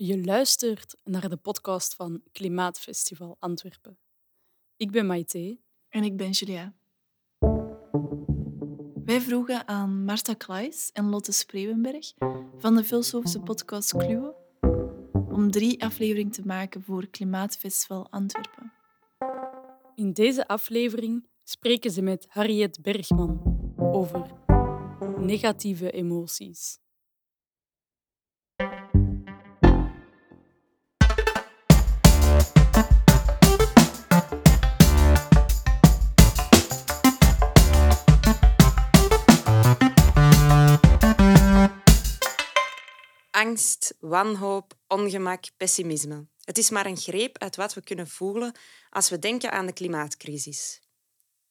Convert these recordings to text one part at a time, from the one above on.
Je luistert naar de podcast van Klimaatfestival Antwerpen. Ik ben Maite. En ik ben Julia. Wij vroegen aan Marta Klaes en Lotte Spreeuwenberg van de filosofische podcast Kluwe om drie afleveringen te maken voor Klimaatfestival Antwerpen. In deze aflevering spreken ze met Harriet Bergman over negatieve emoties. Angst, wanhoop, ongemak, pessimisme. Het is maar een greep uit wat we kunnen voelen als we denken aan de klimaatcrisis.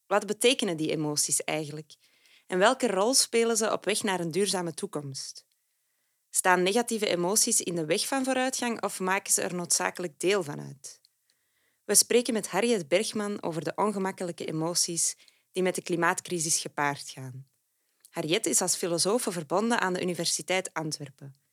Wat betekenen die emoties eigenlijk? En welke rol spelen ze op weg naar een duurzame toekomst? Staan negatieve emoties in de weg van vooruitgang of maken ze er noodzakelijk deel van uit? We spreken met Harriet Bergman over de ongemakkelijke emoties die met de klimaatcrisis gepaard gaan. Harriet is als filosoof verbonden aan de Universiteit Antwerpen.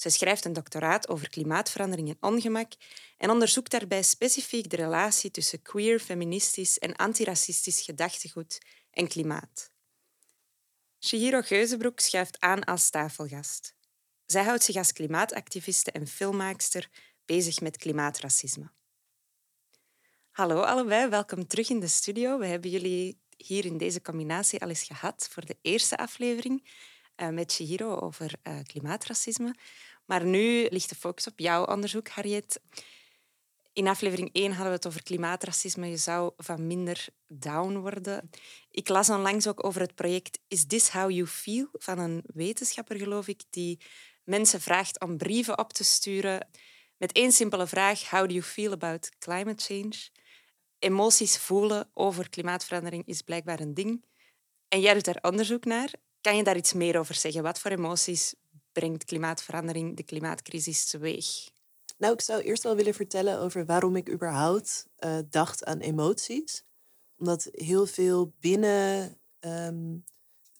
Ze schrijft een doctoraat over klimaatverandering en ongemak en onderzoekt daarbij specifiek de relatie tussen queer, feministisch en antiracistisch gedachtegoed en klimaat. Chihiro Geuzenbroek schuift aan als tafelgast. Zij houdt zich als klimaatactiviste en filmmaakster bezig met klimaatracisme. Hallo allebei, welkom terug in de studio. We hebben jullie hier in deze combinatie al eens gehad voor de eerste aflevering uh, met Chihiro over uh, klimaatracisme. Maar nu ligt de focus op jouw onderzoek, Harriet. In aflevering 1 hadden we het over klimaatracisme. Je zou van minder down worden. Ik las onlangs ook over het project Is This How You Feel? van een wetenschapper, geloof ik, die mensen vraagt om brieven op te sturen met één simpele vraag. How do you feel about climate change? Emoties voelen over klimaatverandering is blijkbaar een ding. En jij doet daar onderzoek naar. Kan je daar iets meer over zeggen? Wat voor emoties brengt klimaatverandering de klimaatcrisis teweeg? Nou, ik zou eerst wel willen vertellen over waarom ik überhaupt uh, dacht aan emoties. Omdat heel veel binnen um,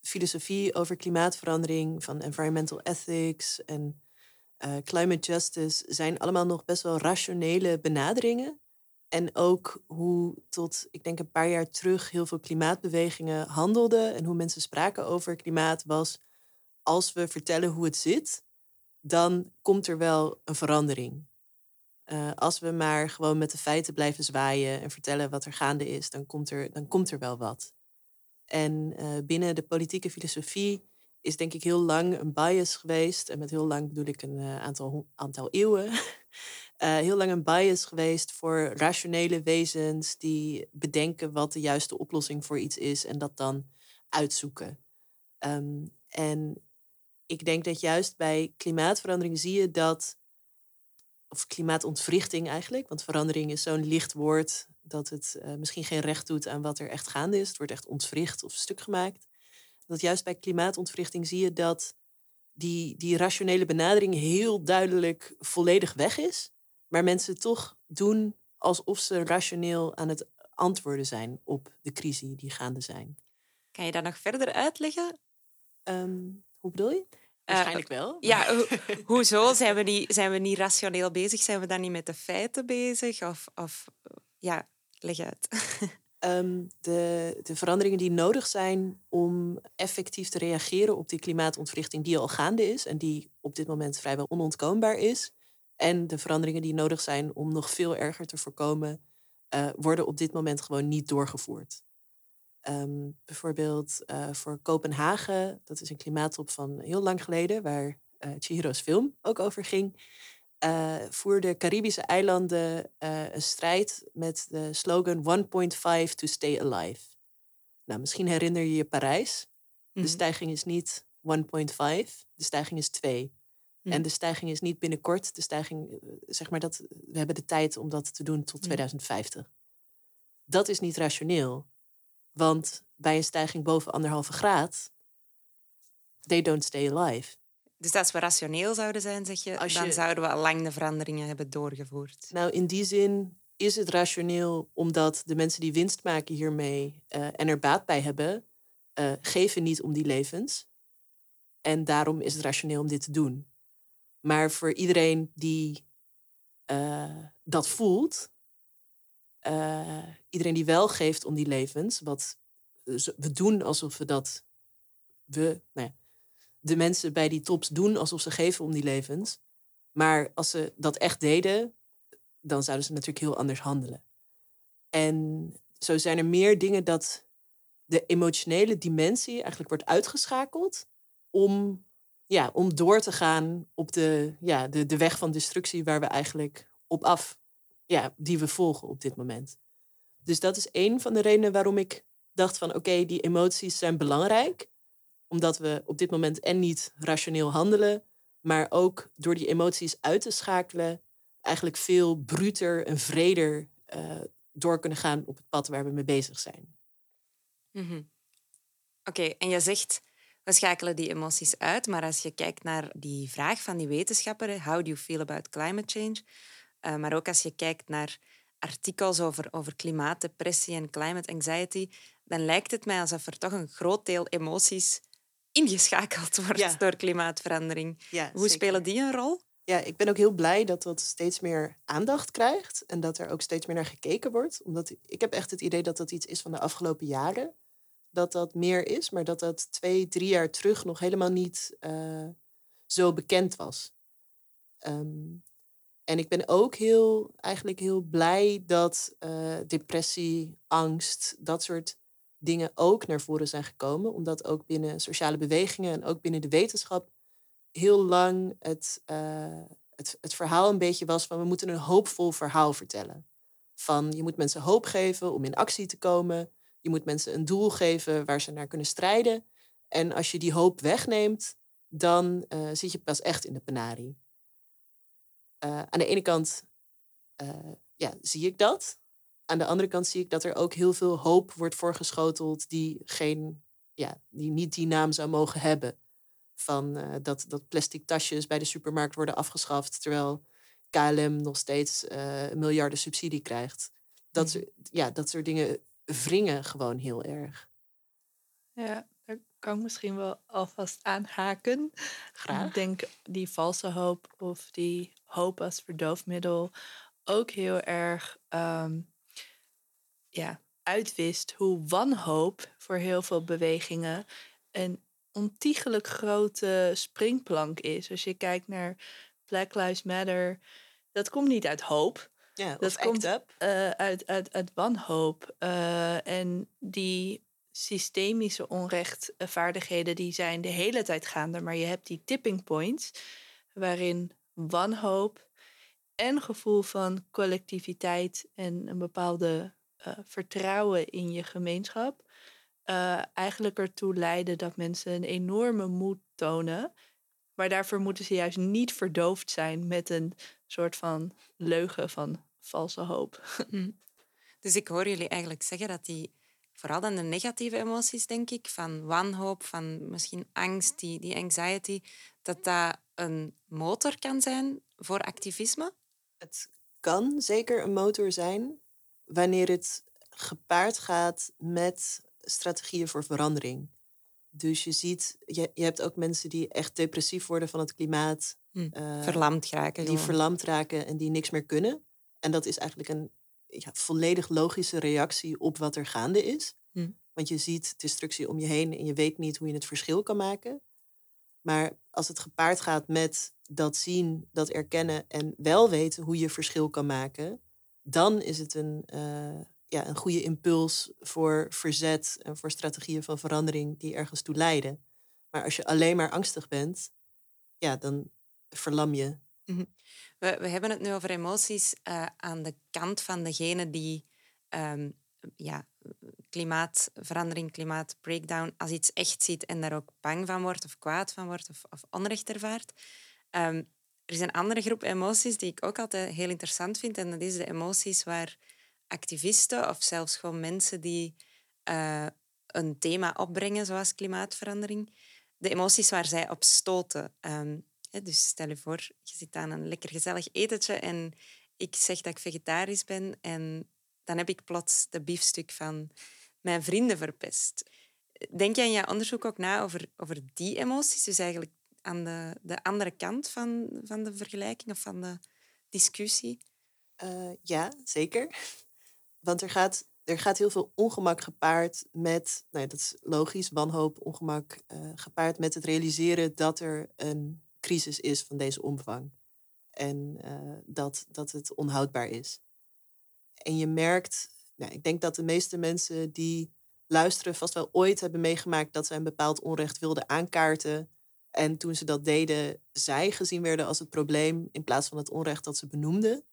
filosofie over klimaatverandering, van environmental ethics en uh, climate justice, zijn allemaal nog best wel rationele benaderingen. En ook hoe tot, ik denk een paar jaar terug, heel veel klimaatbewegingen handelden en hoe mensen spraken over klimaat was als we vertellen hoe het zit, dan komt er wel een verandering. Uh, als we maar gewoon met de feiten blijven zwaaien en vertellen wat er gaande is, dan komt er, dan komt er wel wat. En uh, binnen de politieke filosofie is denk ik heel lang een bias geweest, en met heel lang bedoel ik een uh, aantal, aantal eeuwen, heel lang een bias geweest voor rationele wezens die bedenken wat de juiste oplossing voor iets is en dat dan uitzoeken. Um, en ik denk dat juist bij klimaatverandering zie je dat, of klimaatontwrichting eigenlijk, want verandering is zo'n licht woord dat het uh, misschien geen recht doet aan wat er echt gaande is. Het wordt echt ontwricht of stuk gemaakt. Dat juist bij klimaatontwrichting zie je dat die, die rationele benadering heel duidelijk volledig weg is, maar mensen toch doen alsof ze rationeel aan het antwoorden zijn op de crisis die gaande zijn. Kan je dat nog verder uitleggen? Um, hoe bedoel je? Waarschijnlijk wel. Ja, ho hoezo? Zijn we, niet, zijn we niet rationeel bezig? Zijn we dan niet met de feiten bezig? Of, of ja, leg uit. Um, de, de veranderingen die nodig zijn om effectief te reageren op die klimaatontwrichting die al gaande is en die op dit moment vrijwel onontkoombaar is. En de veranderingen die nodig zijn om nog veel erger te voorkomen, uh, worden op dit moment gewoon niet doorgevoerd. Um, bijvoorbeeld uh, voor Kopenhagen, dat is een klimaattop van heel lang geleden, waar uh, Chihiro's film ook over ging, uh, voerden Caribische eilanden een strijd met de slogan 1.5 to stay alive. Nou, misschien herinner je je Parijs. De mhm. stijging is niet 1.5, de stijging is 2. En mhm. de stijging is niet binnenkort, de stijging, zeg maar dat, we hebben de tijd om dat te doen tot 2050. Dat is niet rationeel. Want bij een stijging boven anderhalve graad, they don't stay alive. Dus als we rationeel zouden zijn, zeg je, je, dan zouden we al lang de veranderingen hebben doorgevoerd. Nou, in die zin is het rationeel omdat de mensen die winst maken hiermee uh, en er baat bij hebben, uh, geven niet om die levens. En daarom is het rationeel om dit te doen. Maar voor iedereen die eh, dat voelt, eh, iedereen die wel geeft om die levens, wat we doen alsof we dat, we, nou ja, de mensen bij die tops doen alsof ze geven om die levens. Maar als ze dat echt deden, dan zouden ze natuurlijk heel anders handelen. En zo zijn er meer dingen dat de emotionele dimensie eigenlijk wordt uitgeschakeld om, ja, om door te gaan op de, ja, de, de weg van destructie waar we eigenlijk op af, ja, die we volgen op dit moment. Dus dat is een van de redenen waarom ik dacht van oké, die emoties zijn belangrijk. Omdat we op dit moment en niet rationeel handelen, maar ook door die emoties uit te schakelen, eigenlijk veel bruter en vreder uh, door kunnen gaan op het pad waar we mee bezig zijn. Mhm. Oké, en je zegt, we schakelen die emoties uit, maar als je kijkt naar die vraag van die wetenschapper, how do you feel about climate change? Uh, maar ook als je kijkt naar artikels over, over klimaatdepressie en climate anxiety, dan lijkt het mij alsof er toch een groot deel emoties ingeschakeld wordt door klimaatverandering. Ja, Hoe spelen die een rol? Ja, ik ben ook heel blij dat dat steeds meer aandacht krijgt en dat er ook steeds meer naar gekeken wordt. Omdat ik heb echt het idee dat dat iets is van de afgelopen jaren. Dat dat meer is, maar dat dat twee, drie jaar terug nog helemaal niet uh, zo bekend was. Um, en ik ben ook heel, eigenlijk heel blij dat uh, depressie, angst, dat soort dingen ook naar voren zijn gekomen. Omdat ook binnen sociale bewegingen en ook binnen de wetenschap heel lang het, uh, het, het verhaal een beetje was van we moeten een hoopvol verhaal vertellen. Van je moet mensen hoop geven om in actie te komen. Je moet mensen een doel geven waar ze naar kunnen strijden. En als je die hoop wegneemt, dan uh, zit je pas echt in de penarie. Uh, aan de ene kant uh, ja, zie ik dat. Aan de andere kant zie ik dat er ook heel veel hoop wordt voorgeschoteld die, geen, ja, die niet die naam zou mogen hebben. Van uh, dat, dat plastic tasjes bij de supermarkt worden afgeschaft, terwijl KLM nog steeds miljarden subsidie krijgt. Dat, soort, ja, dat soort dingen wringen gewoon heel erg. Ja, daar kan ik misschien wel alvast aanhaken. Graag. Ik denk die valse hoop of die hoop als verdoofmiddel ook heel erg um, ja, uitwist hoe wanhoop voor heel veel bewegingen een ontiegelijk grote springplank is. Als je kijkt naar Black Lives Matter, dat komt niet uit hoop. Ja, dat komt uh, uit, uit, uit wanhoop. Uh, en die systemische onrechtvaardigheden die zijn de hele tijd gaande, maar je hebt die tipping points waarin wanhoop en gevoel van collectiviteit en een bepaalde uh, vertrouwen in je gemeenschap uh, eigenlijk ertoe leiden dat mensen een enorme moed tonen. Maar daarvoor moeten ze juist niet verdoofd zijn met een soort van leugen van valse hoop. Hm. Dus ik hoor jullie eigenlijk zeggen dat die, vooral dan de negatieve emoties, denk ik, van wanhoop, van misschien angst, die, die anxiety, dat dat een motor kan zijn voor activisme? Het kan zeker een motor zijn wanneer het gepaard gaat met strategieën voor verandering. Dus je ziet, je, je hebt ook mensen die echt depressief worden van het klimaat. Hm, uh, verlamd raken. Die verlamd raken en die niks meer kunnen. En dat is eigenlijk een ja, volledig logische reactie op wat er gaande is. Hm. Want je ziet destructie om je heen en je weet niet hoe je het verschil kan maken. Maar als het gepaard gaat met dat zien, dat erkennen en wel weten hoe je verschil kan maken, dan is het een, uh, ja, een goede impuls voor verzet en voor strategieën van verandering die ergens toe leiden. Maar als je alleen maar angstig bent, ja, dan verlam je. Mhm. We, we hebben het nu over emoties uh, aan de kant van degene die um, ja, klimaatverandering, klimaatbreakdown als iets echt ziet en daar ook bang van wordt of kwaad van wordt of, of onrecht ervaart. Um, er is een andere groep emoties die ik ook altijd heel interessant vind en dat is de emoties waar activisten of zelfs gewoon mensen die uh, een thema opbrengen, zoals klimaatverandering, de emoties waar zij op stoten. Um, dus stel je voor, je zit aan een lekker gezellig etentje en ik zeg dat ik vegetarisch ben en dan heb ik plots de biefstuk van mijn vrienden verpest. Denk je in je onderzoek ook na over, over die emoties? Dus eigenlijk aan de, de andere kant van, van de vergelijking of van de discussie? Uh, ja, zeker. Want er gaat, er gaat heel veel ongemak gepaard met, nou ja, dat is logisch, wanhoop, ongemak, uh, gepaard met het realiseren dat er een crisis is van deze omvang. En uh, dat, dat het onhoudbaar is. En je merkt, nou, ik denk dat de meeste mensen die luisteren vast wel ooit hebben meegemaakt dat ze een bepaald onrecht wilden aankaarten. En toen ze dat deden, zij gezien werden als het probleem in plaats van het onrecht dat ze benoemden.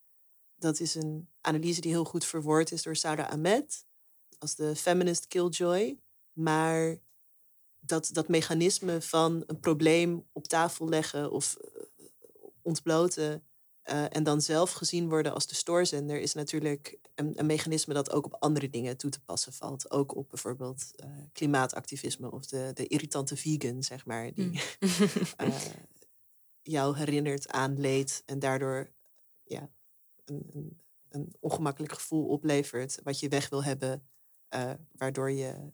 Dat is een analyse die heel goed verwoord is door Sarah Ahmed als de feminist killjoy. Maar dat, dat mechanisme van een probleem op tafel leggen of uh, ontbloten uh, en dan zelf gezien worden als de stoorzender is natuurlijk een, een, mechanisme dat ook op andere dingen toe te passen valt. Ook op bijvoorbeeld uh, klimaatactivisme of de, de irritante vegan, zeg maar, die mm. uh, jou herinnert aan leed en daardoor ja, een, een, een, ongemakkelijk gevoel oplevert wat je weg wil hebben, waardoor je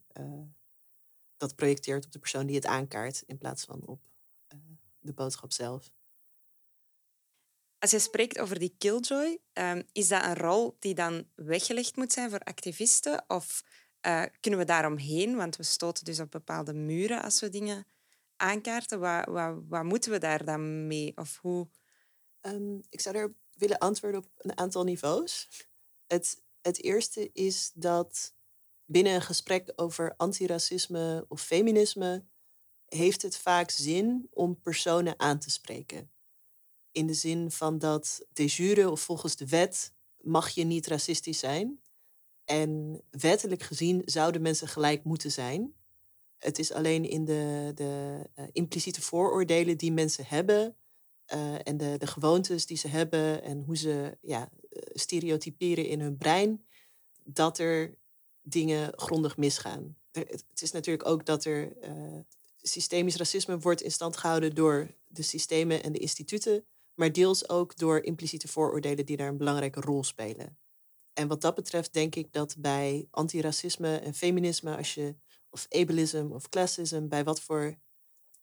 dat projecteert op de persoon die het aankaart in plaats van op de boodschap zelf. Als je spreekt over die killjoy, um, is dat een rol die dan weggelegd moet zijn voor activisten? Of uh, kunnen we daaromheen? Want we stoten dus op bepaalde muren als we dingen aankaarten. Wat, wat, wat moeten we daar dan mee? Of hoe? Um, ik zou er willen antwoorden op een aantal niveaus. Het, het eerste is dat binnen een gesprek over antiracisme of feminisme heeft het vaak zin om personen aan te spreken. In de zin van dat de jure of volgens de wet mag je niet racistisch zijn. En wettelijk gezien zouden mensen gelijk moeten zijn. Het is alleen in de, de uh, impliciete vooroordelen die mensen hebben. Uh, en de, de gewoontes die ze hebben en hoe ze ja, eh, stereotyperen in hun brein. Dat er dingen grondig misgaan. Het is natuurlijk ook dat er systemisch racisme wordt in stand gehouden door de systemen en de instituten maar deels ook door impliciete vooroordelen die daar een belangrijke rol spelen. En wat dat betreft denk ik dat bij antiracisme en feminisme, als je, of ableism of classism, bij wat voor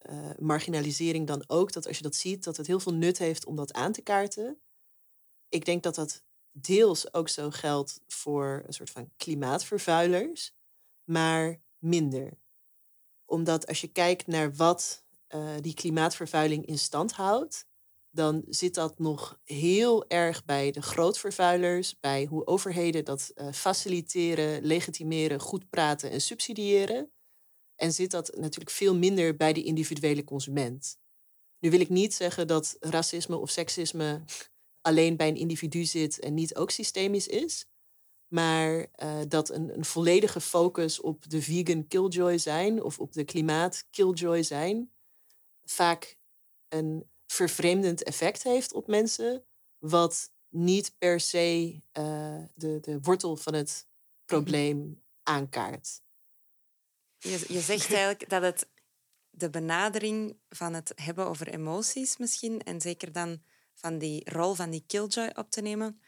uh, marginalisering dan ook, dat als je dat ziet, dat het heel veel nut heeft om dat aan te kaarten. Ik denk dat dat deels ook zo geldt voor een soort van klimaatvervuilers, maar minder. Omdat als je kijkt naar wat uh, die klimaatvervuiling in stand houdt, dan zit dat nog heel erg bij de grootvervuilers, bij hoe overheden dat uh, faciliteren, legitimeren, goed praten en subsidiëren. En zit dat natuurlijk veel minder bij de individuele consument. Nu wil ik niet zeggen dat racisme of seksisme alleen bij een individu zit en niet ook systemisch is. Maar uh, dat een, een volledige focus op de vegan killjoy zijn of op de klimaat killjoy zijn, vaak een vervreemdend effect heeft op mensen, wat niet per se uh, de, de wortel van het probleem aankaart. Je, je zegt eigenlijk dat het de benadering van het hebben over emoties misschien, en zeker dan van die rol van die killjoy op te nemen,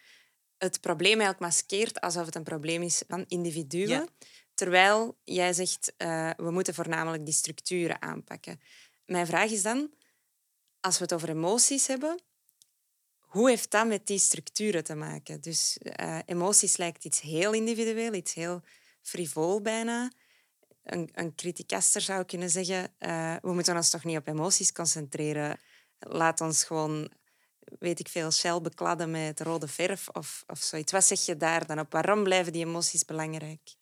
het probleem eigenlijk maskeert alsof het een probleem is van individuen. Ja. Terwijl jij zegt, uh, we moeten voornamelijk die structuren aanpakken. Mijn vraag is dan, als we het over emoties hebben, hoe heeft dat met die structuren te maken? Dus uh, emoties lijkt iets heel individueel, iets heel frivol bijna. Een, een criticaster zou kunnen zeggen, uh, we moeten ons toch niet op emoties concentreren. Laat ons gewoon, weet ik veel, Shell bekladden met rode verf of, of zoiets. Wat zeg je daar dan op? Waarom blijven die emoties belangrijk?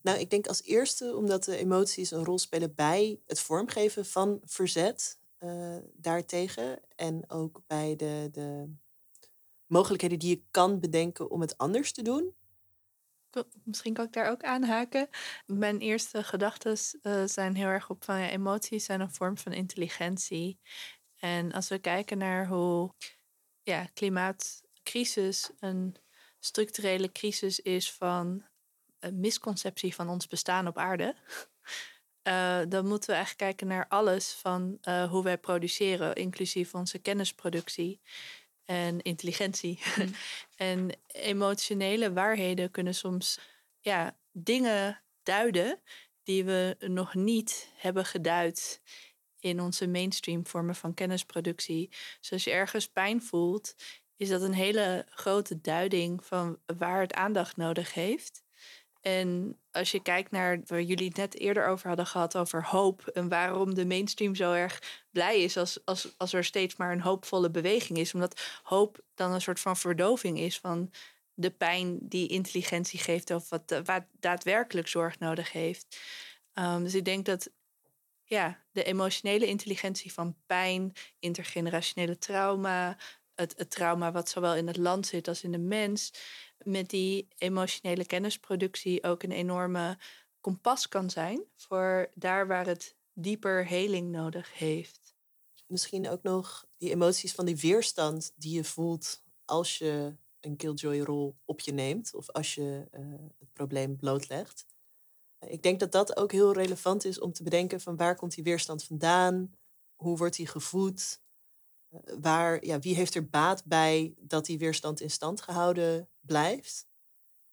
Nou, ik denk als eerste omdat de emoties een rol spelen bij het vormgeven van verzet uh, daartegen. En ook bij de, de mogelijkheden die je kan bedenken om het anders te doen. Misschien kan ik daar ook aanhaken. Mijn eerste gedachten uh, zijn heel erg op van ja, emoties zijn een vorm van intelligentie. En als we kijken naar hoe ja, klimaatcrisis een structurele crisis is van een misconceptie van ons bestaan op aarde. Uh, dan moeten we echt kijken naar alles van uh, hoe wij produceren, inclusief onze kennisproductie en intelligentie. Mm. en emotionele waarheden kunnen soms ja, dingen duiden die we nog niet hebben geduid in onze mainstream vormen van kennisproductie. Dus als je ergens pijn voelt, is dat een hele grote duiding van waar het aandacht nodig heeft. En als je kijkt naar waar jullie het net eerder over hadden gehad, over hoop en waarom de mainstream zo erg blij is als, als, als er steeds maar een hoopvolle beweging is. Omdat hoop dan een soort van verdoving is van de pijn die intelligentie geeft of wat, wat daadwerkelijk zorg nodig heeft. Um, dus ik denk dat ja, de emotionele intelligentie van pijn, intergenerationele trauma, het, het trauma wat zowel in het land zit als in de mens, met die emotionele kennisproductie ook een enorme kompas kan zijn voor daar waar het dieper heling nodig heeft. Misschien ook nog die emoties van die weerstand die je voelt als je een killjoy-rol op je neemt of als je uh, het probleem blootlegt. Ik denk dat dat ook heel relevant is om te bedenken van waar komt die weerstand vandaan, hoe wordt die gevoed, eh, waar, ja, wie heeft er baat bij dat die weerstand in stand gehouden blijft.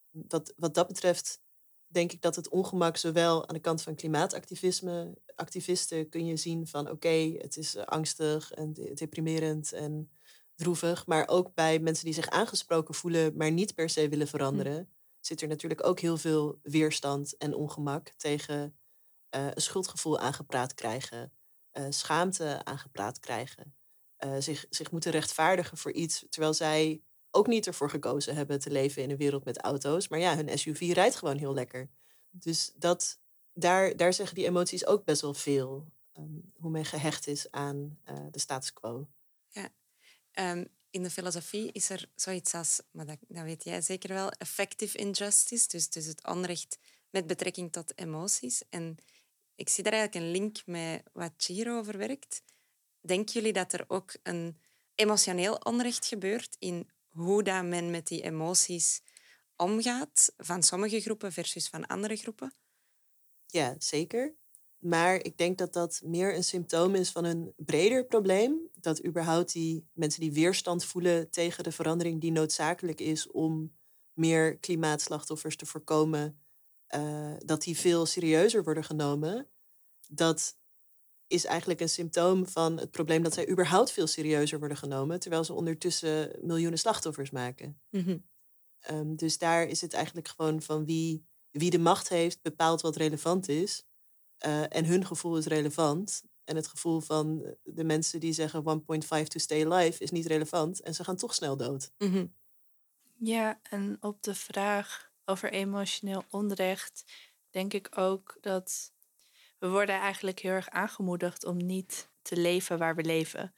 Wat, wat dat betreft denk ik dat het ongemak zowel aan de kant van klimaatactivisme, activisten kun je zien van oké, het is eh, angstig en deprimerend en droevig, maar ook bij mensen die zich aangesproken voelen, maar niet per se willen hm. veranderen, zit er natuurlijk ook heel veel weerstand en ongemak tegen uh, een schuldgevoel aangepraat krijgen, uh, schaamte aangepraat krijgen, uh, zich, zich moeten rechtvaardigen voor iets, terwijl zij ook niet ervoor gekozen hebben te leven in een wereld met auto's. Maar ja, hun SUV rijdt gewoon heel lekker. Dus dat, daar, daar zeggen die emoties ook best wel veel. Um, hoe men gehecht is aan uh, de status quo. Ja, um, in de filosofie is er zoiets als, maar dat, dat weet jij zeker wel, effective injustice. Dus, dus het onrecht met betrekking tot emoties. En ik zie daar eigenlijk een link met wat Chiro over werkt. Denken jullie dat er ook een emotioneel onrecht gebeurt in hoe dat men met die emoties omgaat van sommige groepen versus van andere groepen? Ja, zeker. Maar ik denk dat dat meer een symptoom is van een breder probleem. Dat überhaupt die mensen die weerstand voelen tegen de verandering die noodzakelijk is om meer klimaatslachtoffers te voorkomen, uh, dat die veel serieuzer worden genomen. Dat is eigenlijk een symptoom van het probleem dat zij überhaupt veel serieuzer worden genomen, terwijl ze ondertussen miljoenen slachtoffers maken. Mhm. Ehm, dus daar is het eigenlijk gewoon van wie, wie de macht heeft, bepaalt wat relevant is. Uh, en hun gevoel is relevant. En het gevoel van de mensen die zeggen 1.5 to stay alive is niet relevant. En ze gaan toch snel dood. Mhm. Ja, en op de vraag over emotioneel onrecht denk ik ook dat we worden eigenlijk heel erg aangemoedigd om niet te leven waar we leven.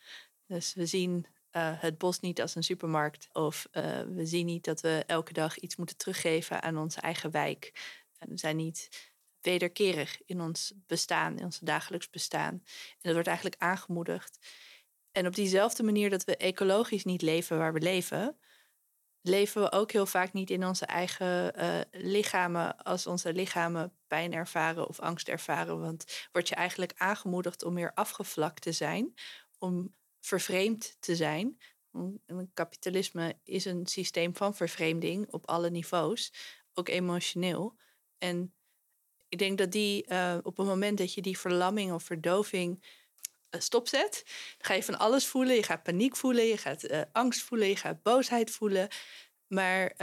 Dus we zien uh, het bos niet als een supermarkt. Of uh, we zien niet dat we elke dag iets moeten teruggeven aan onze eigen wijk. En we zijn niet wederkerig in ons bestaan, in ons dagelijks bestaan. En dat wordt eigenlijk aangemoedigd. En op diezelfde manier dat we ecologisch niet leven waar we leven, leven we ook heel vaak niet in onze eigen uh, lichamen als onze lichamen pijn ervaren of angst ervaren. Want word je eigenlijk aangemoedigd om meer afgevlakt te zijn, om vervreemd te zijn. Kapitalisme is een systeem van vervreemding op alle niveaus, ook emotioneel. En ik denk dat die uh, op het moment dat je die verlamming of verdoving uh, stopzet, ga je van alles voelen. Je gaat paniek voelen, je gaat uh, angst voelen, je gaat boosheid voelen. Maar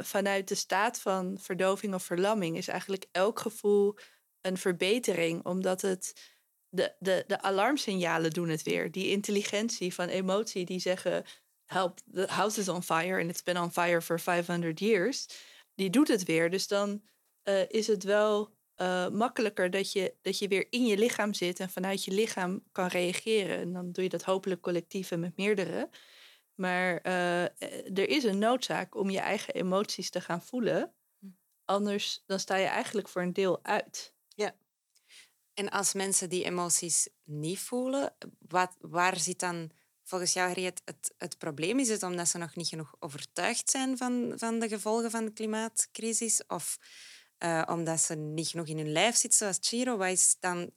vanuit de staat van verdoving of verlamming is eigenlijk elk gevoel een verbetering, omdat het de, de, de alarmsignalen doen het weer. Die intelligentie van emotie die zeggen: Help, the house is on fire and it's been on fire for 500 years. Die doet het weer. Dus dan is het wel uh, makkelijker dat je, dat je weer in je lichaam zit en vanuit je lichaam kan reageren. En dan doe je dat hopelijk collectief en met meerdere. Maar uh, er is een noodzaak om je eigen emoties te gaan voelen. Hm. Anders dan sta je eigenlijk voor een deel uit. Ja. En als mensen die emoties niet voelen, wat, waar zit dan volgens jou, Harriet, het, het probleem? Is het omdat ze nog niet genoeg overtuigd zijn van, van de gevolgen van de klimaatcrisis? Of uh, omdat ze niet genoeg in hun lijf zitten, zoals Chiro. Dan,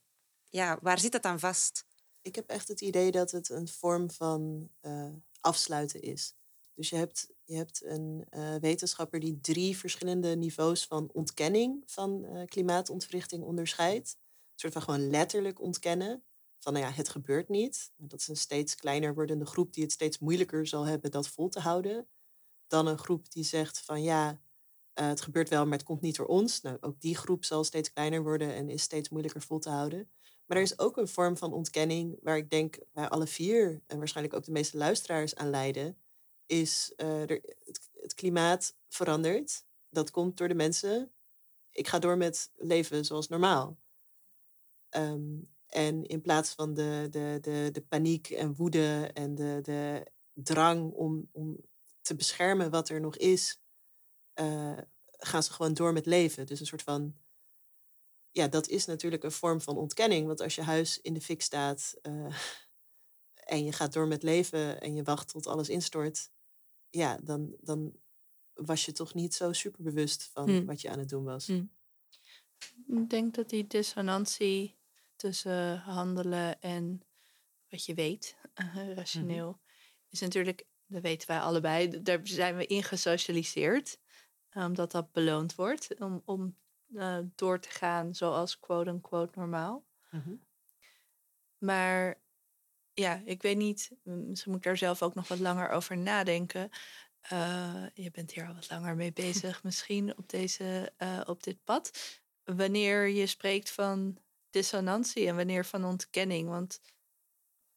ja, waar zit dat dan vast? Ik heb echt het idee dat het een vorm van uh, afsluiten is. Dus je hebt, je hebt een uh, wetenschapper die drie verschillende niveaus van ontkenning van klimaatontwrichting onderscheidt. Een soort van gewoon letterlijk ontkennen. van nou ja, het gebeurt niet. Dat is een steeds kleiner wordende groep die het steeds moeilijker zal hebben dat vol te houden. Dan een groep die zegt van ja, uh, het gebeurt wel, maar het komt niet door ons. Nou, ook die groep zal steeds kleiner worden en is steeds moeilijker vol te houden. Maar er is ook een vorm van ontkenning waar ik denk wij alle vier en waarschijnlijk ook de meeste luisteraars aan lijden. Is uh, er, het, klimaat verandert. Dat komt door de mensen. Ik ga door met leven zoals normaal. Um, en in plaats van de, de, de, de paniek en woede en de, de drang om, om te beschermen wat er nog is, uh, gaan ze gewoon door met leven. Dus een soort van. Ja, dat is natuurlijk een vorm van ontkenning. Want als je huis in de fik staat uh, en je gaat door met leven en je wacht tot alles instort, ja, dan, dan was je toch niet zo superbewust van hm. wat je aan het doen was. Hm. Ik denk dat die dissonantie tussen handelen en wat je weet, uh, rationeel, is natuurlijk, dat weten wij allebei, daar zijn we in gesocialiseerd, omdat dat beloond wordt om, om uh, door te gaan zoals quote-unquote normaal. Mhm. Maar ja, ik weet niet, ze moet daar zelf ook nog wat langer over nadenken. Uh, je bent hier al wat langer mee bezig, misschien op, deze, uh, op dit pad. Wanneer je spreekt van dissonantie en wanneer van ontkenning. Want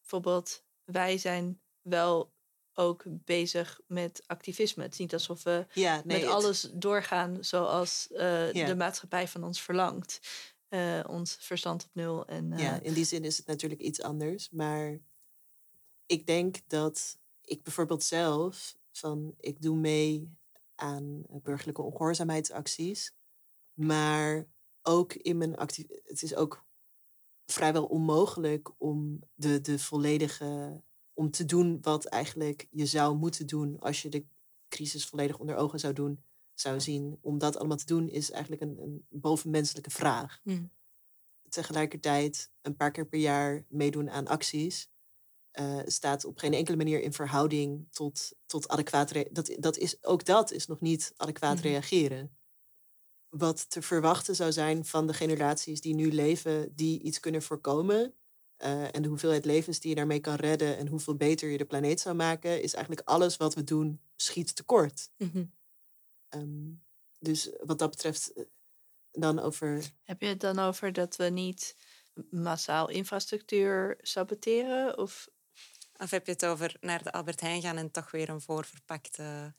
bijvoorbeeld, wij zijn wel ook bezig met activisme. Het is niet alsof we ja, nee, met alles doorgaan zoals uh, de maatschappij van ons verlangt. Uh, ons verstand op nul. En, uh... Ja, in die zin is het natuurlijk iets anders. Maar ik denk dat ik bijvoorbeeld zelf van ik doe mee aan burgerlijke ongehoorzaamheidsacties. Maar ook in mijn actie. Het is ook vrijwel onmogelijk om de, de volledige. Om te doen wat eigenlijk je zou moeten doen als je de crisis volledig onder ogen zou doen, zou zien. Om dat allemaal te doen is eigenlijk een, een bovenmenselijke vraag. Mm. Tegelijkertijd een paar keer per jaar meedoen aan acties. Uh, staat op geen enkele manier in verhouding tot, tot adequaat. Dat, dat is, ook dat is nog niet adequaat mm-hmm. reageren wat te verwachten zou zijn van de generaties die nu leven, die iets kunnen voorkomen. Uh, en de hoeveelheid levens die je daarmee kan redden en hoeveel beter je de planeet zou maken, is eigenlijk alles wat we doen schiet tekort. Mm um, dus wat dat betreft, eh, dan over. Heb je het dan over dat we niet massaal infrastructuur saboteren? Of, of heb je het over naar de Albert Heijn gaan en toch weer een voorverpakte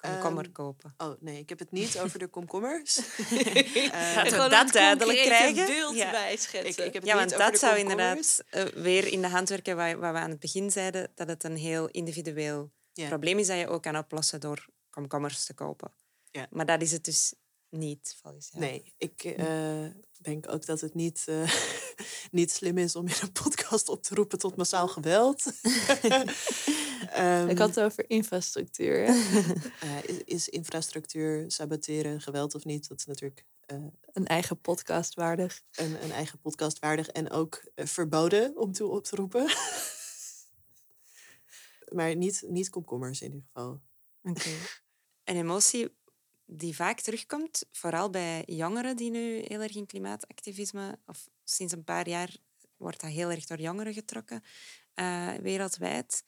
komkommer um, kopen. Oh nee, ik heb het niet over de komkommers. uh, Laten we dat duidelijk krijgen. beeld ja. bijschetsen. Ik, ik heb het ja, want dat zou inderdaad uh, weer in de hand werken waar, waar, we aan het begin zeiden, dat het een heel individueel ja. probleem is dat je ook kan oplossen door komkommers te kopen. Ja. Maar dat is het dus niet, volgens jou. Nee, ik uh, denk ook dat het niet, uh, niet slim is om in een podcast op te roepen tot massaal geweld. um, ik had het over infrastructuur. uh, is, is, infrastructuur saboteren geweld of niet? Dat is natuurlijk... een eigen podcast waardig. Een, een eigen podcast waardig en ook verboden om toe op te roepen. maar niet, niet komkommers in ieder geval. Oké. Een emotie die vaak terugkomt, vooral bij jongeren die nu heel erg in klimaatactivisme, of sinds een paar jaar wordt dat heel erg door jongeren getrokken, uh, wereldwijd,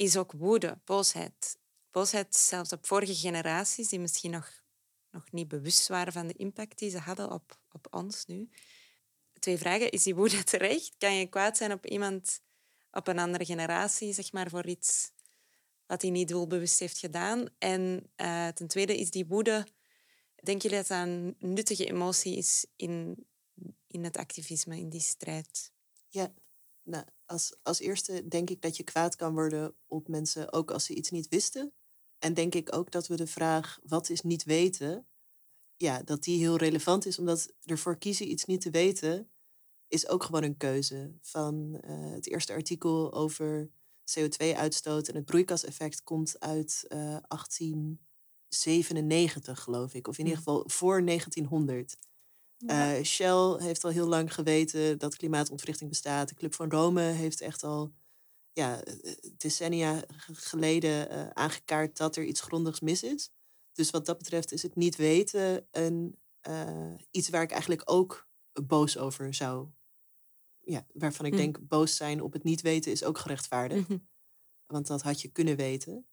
is ook woede, boosheid. Boosheid zelfs op vorige generaties die misschien nog, nog niet bewust waren van de impact die ze hadden op, op ons nu. Twee vragen. Is die woede terecht? Kan je kwaad zijn op iemand, op een andere generatie, zeg maar, voor iets wat hij niet doelbewust heeft gedaan. En uh, ten tweede is die woede. Denk dat dat een nuttige emotie is in, in het activisme, in die strijd? Ja, nou, als, als eerste denk ik dat je kwaad kan worden op mensen ook als ze iets niet wisten. En denk ik ook dat we de vraag wat is niet weten, ja, dat die heel relevant is, omdat ervoor kiezen iets niet te weten, is ook gewoon een keuze. Van uh, het eerste artikel over CO2-uitstoot en het broeikaseffect komt uit uh, eh, 1897, geloof ik. Of in ieder geval voor 1900. Uh, eh, Shell heeft al heel lang geweten dat klimaatontwrichting bestaat. De Club van Rome heeft echt al ja, decennia geleden uh, aangekaart dat er iets grondigs mis is. Dus wat dat betreft is het niet weten een, iets waar ik eigenlijk ook boos over zou ja, waarvan ik Hm. denk boos zijn op het niet weten is ook gerechtvaardigd. Mhm. Want dat had je kunnen weten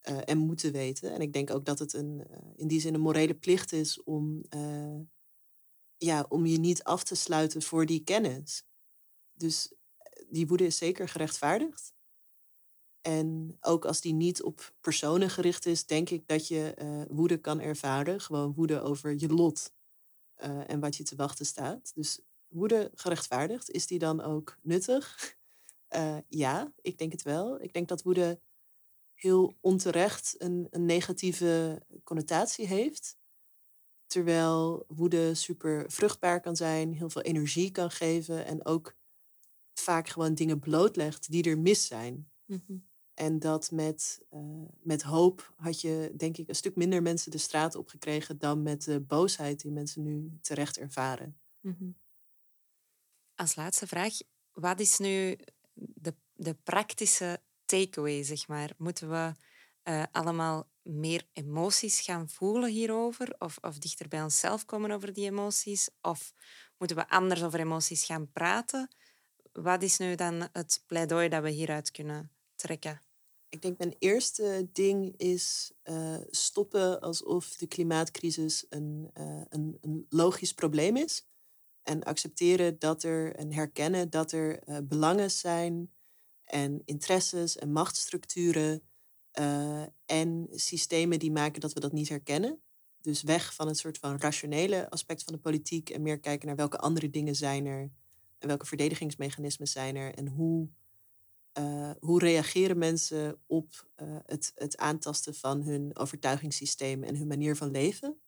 eh, en moeten weten. En ik denk ook dat het een, eh, in die zin een morele plicht is om, eh, ja, om je niet af te sluiten voor die kennis. Dus eh, die woede is zeker gerechtvaardigd. En ook als die niet op personen gericht is, denk ik dat je eh, woede kan ervaren. Gewoon woede over je lot eh, en wat je te wachten staat. Dus woede gerechtvaardigd, is die dan ook nuttig? Ja, ik denk het wel. Ik denk dat woede heel onterecht een, een negatieve connotatie heeft. Terwijl woede super vruchtbaar kan zijn, heel veel energie kan geven en ook vaak gewoon dingen blootlegt die er mis zijn. Mhm. En dat met, eh, met hoop had je, denk ik, een stuk minder mensen de straat opgekregen dan met de boosheid die mensen nu terecht ervaren. Mhm. Als laatste vraag, wat is nu de, de praktische takeaway, zeg maar? Moeten we eh, allemaal meer emoties gaan voelen hierover? Of, of dichter bij onszelf komen over die emoties? Of moeten we anders over emoties gaan praten? Wat is nu dan het pleidooi dat we hieruit kunnen trekken? Ik denk mijn eerste ding is eh, stoppen alsof de klimaatcrisis een, eh, een, een logisch probleem is. En accepteren dat er en herkennen dat er belangen zijn en interesses en machtsstructuren eh, en systemen die maken dat we dat niet herkennen. Dus weg van het soort van rationele aspect van de politiek en meer kijken naar welke andere dingen zijn er en welke verdedigingsmechanismen zijn er en hoe eh, hoe reageren mensen op eh, het, het aantasten van hun overtuigingssysteem en hun manier van leven?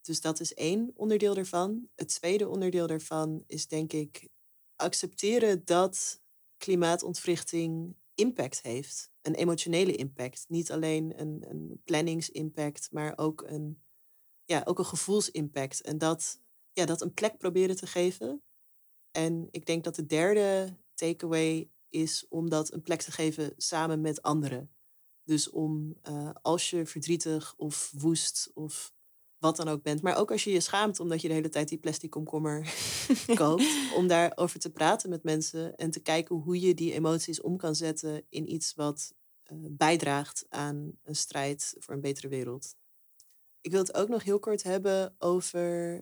Dus dat is één onderdeel daarvan. Het tweede onderdeel daarvan is denk ik accepteren dat klimaatontwrichting impact heeft. Een emotionele impact. Niet alleen een, een planningsimpact, maar ook een, ja, ook een gevoelsimpact. En dat, ja, dat een plek proberen te geven. En ik denk dat de derde takeaway is om dat een plek te geven samen met anderen. Dus om eh, als je verdrietig of woest of wat dan ook bent, maar ook als je je schaamt omdat je de hele tijd die plastic komkommer koopt, om daarover te praten met mensen en te kijken hoe je die emoties om kan zetten in iets wat bijdraagt aan een strijd voor een betere wereld. Ik wil het ook nog heel kort hebben over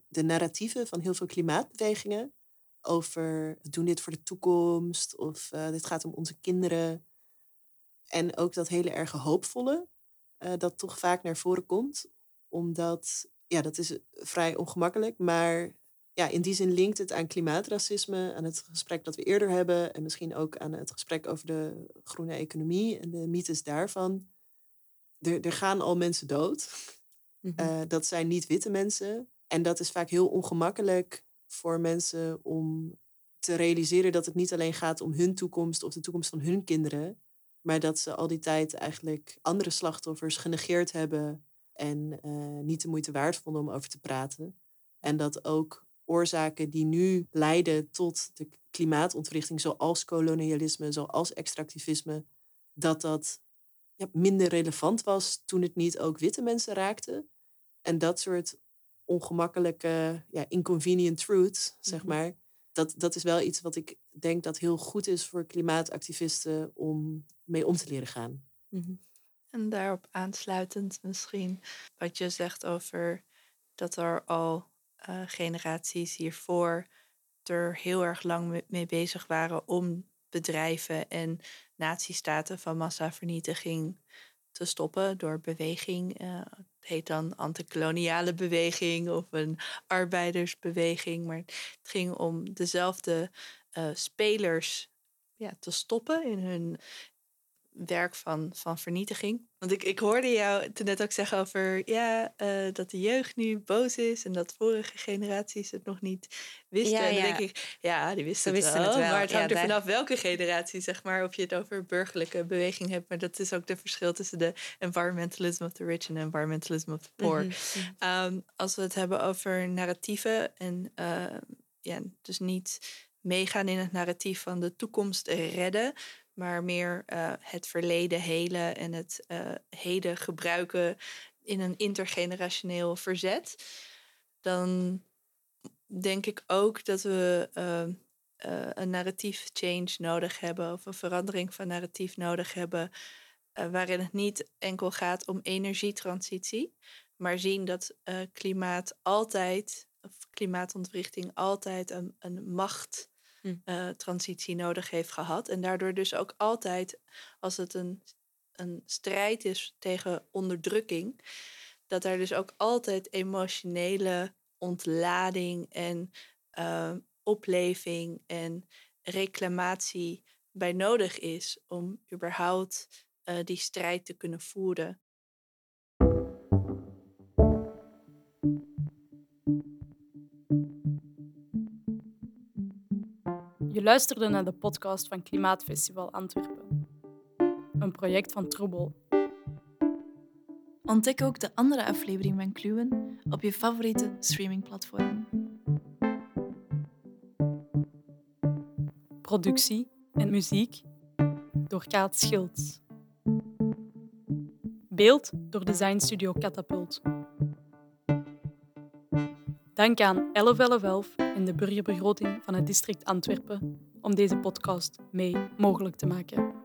de narratieven van heel veel klimaatbewegingen over doen dit voor de toekomst of eh, dit gaat om onze kinderen. En ook dat hele erge hoopvolle, eh, dat toch vaak naar voren komt. Omdat, ja, dat is vrij ongemakkelijk, maar ja, in die zin linkt het aan klimaatracisme, aan het gesprek dat we eerder hebben en misschien ook aan het gesprek over de groene economie en de mythes daarvan. Er, er gaan al mensen dood. Mhm. Eh, dat zijn niet witte mensen. En dat is vaak heel ongemakkelijk voor mensen om te realiseren dat het niet alleen gaat om hun toekomst of de toekomst van hun kinderen, maar dat ze al die tijd eigenlijk andere slachtoffers genegeerd hebben en eh, niet de moeite waard vonden om over te praten. En dat ook oorzaken die nu leiden tot de klimaatontwrichting, zoals kolonialisme, zoals extractivisme, dat dat ja, minder relevant was toen het niet ook witte mensen raakte. En dat soort ongemakkelijke, ja, inconvenient truths, zeg Mhm. maar. Dat, dat is wel iets wat ik denk dat heel goed is voor klimaatactivisten om mee om te leren gaan. Mhm. En daarop aansluitend misschien wat je zegt over dat er al eh, generaties hiervoor er heel erg lang me- mee bezig waren om bedrijven en natiestaten van massavernietiging te stoppen door beweging. eh, het heet dan antikoloniale beweging of een arbeidersbeweging. Maar het ging om dezelfde eh, spelers ja, te stoppen in hun werk van, van vernietiging. Want ik, ik hoorde jou toen net ook zeggen over ja, eh, dat de jeugd nu boos is en dat vorige generaties het nog niet wisten. Ja, en dan ja. denk ik, ja, die wisten, Ze wisten het, wel, het wel. Maar het Ja, hangt er vanaf welke generatie, zeg maar, of je het over burgerlijke beweging hebt. Maar dat is ook de verschil tussen de environmentalism of the rich en environmentalism of the poor. Mhm, mhm. Ehm, als we het hebben over narratieven en eh, ja, dus niet meegaan in het narratief van de toekomst redden, maar meer eh, het verleden helen en het eh, heden gebruiken in een intergenerationeel verzet, dan denk ik ook dat we eh, eh, een narratief change nodig hebben of een verandering van narratief nodig hebben, waarin het niet enkel gaat om energietransitie, maar zien dat klimaat altijd, of klimaatontwrichting altijd een, een Hm. nodig heeft gehad. En daardoor dus ook altijd, als het een, een strijd is tegen onderdrukking, dat er dus ook altijd emotionele ontlading en eh, opleving en reclamatie bij nodig is om überhaupt eh, die strijd te kunnen voeren. Je luisterde naar de podcast van Klimaatfestival Antwerpen. Een project van Troebel. Ontdek ook de andere aflevering van Kluwen op je favoriete streamingplatform. Productie en muziek door Kaat Schilds. Beeld door Design Studio Catapult. Dank aan 1111 en de burgerbegroting van het district Antwerpen om deze podcast mee mogelijk te maken.